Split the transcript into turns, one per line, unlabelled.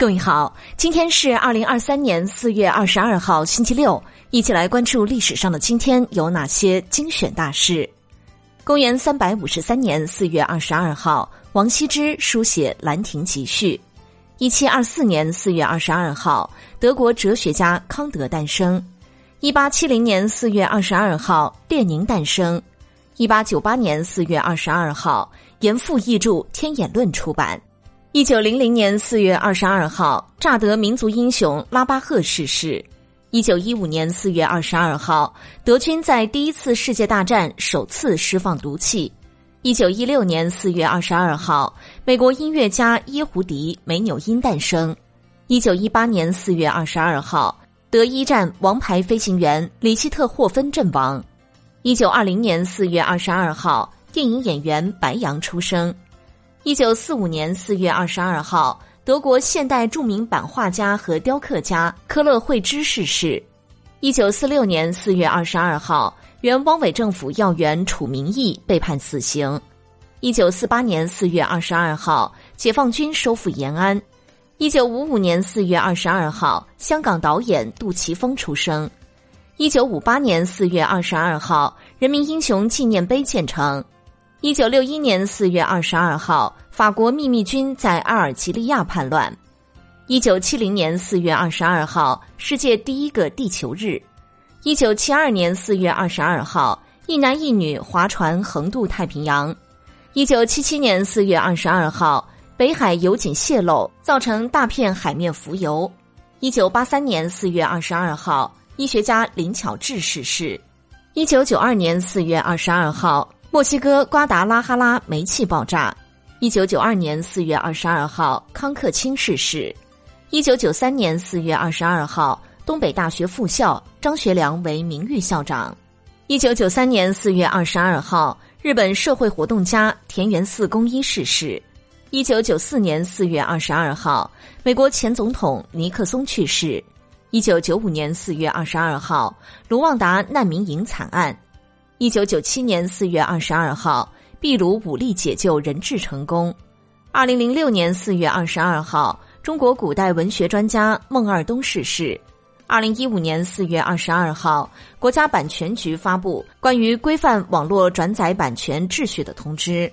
各位好，今天是二零二三年四月二十二号，星期六，一起来关注历史上的今天有哪些精选大事。公元三百五十三年四月二十二号，王羲之书写《兰亭集序》。一七二四年四月二十二号，德国哲学家康德诞生。一八七零年四月二十二号，列宁诞生。一八九八年四月二十二号，严复译著《天演论》出版。一九零零年四月二十二号，乍得民族英雄拉巴赫逝世。一九一五年四月二十二号，德军在第一次世界大战首次释放毒气。一九一六年四月二十二号，美国音乐家耶胡迪·梅纽因诞生。一九一八年四月二十二号，德一战王牌飞行员里希特霍芬阵亡。一九二零年四月二十二号，电影演员白杨出生。一九四五年四月二十二号，德国现代著名版画家和雕刻家科勒惠芝逝世。一九四六年四月二十二号，原汪伪政府要员楚明义被判死刑。一九四八年四月二十二号，解放军收复延安。一九五五年四月二十二号，香港导演杜琪峰出生。一九五八年四月二十二号，人民英雄纪念碑建成。一九六一年四月二十二号，法国秘密军在阿尔及利亚叛乱。一九七零年四月二十二号，世界第一个地球日。一九七二年四月二十二号，一男一女划船横渡太平洋。一九七七年四月二十二号，北海油井泄漏，造成大片海面浮油。一九八三年四月二十二号，医学家林巧稚逝世。一九九二年四月二十二号。墨西哥瓜达拉哈拉煤气爆炸，一九九二年四月二十二号，康克清逝世。一九九三年四月二十二号，东北大学副校张学良为名誉校长。一九九三年四月二十二号，日本社会活动家田园四公一逝世。一九九四年四月二十二号，美国前总统尼克松去世。一九九五年四月二十二号，卢旺达难民营惨案。一九九七年四月二十二号，秘鲁武力解救人质成功。二零零六年四月二十二号，中国古代文学专家孟二冬逝世。二零一五年四月二十二号，国家版权局发布关于规范网络转载版权秩序的通知。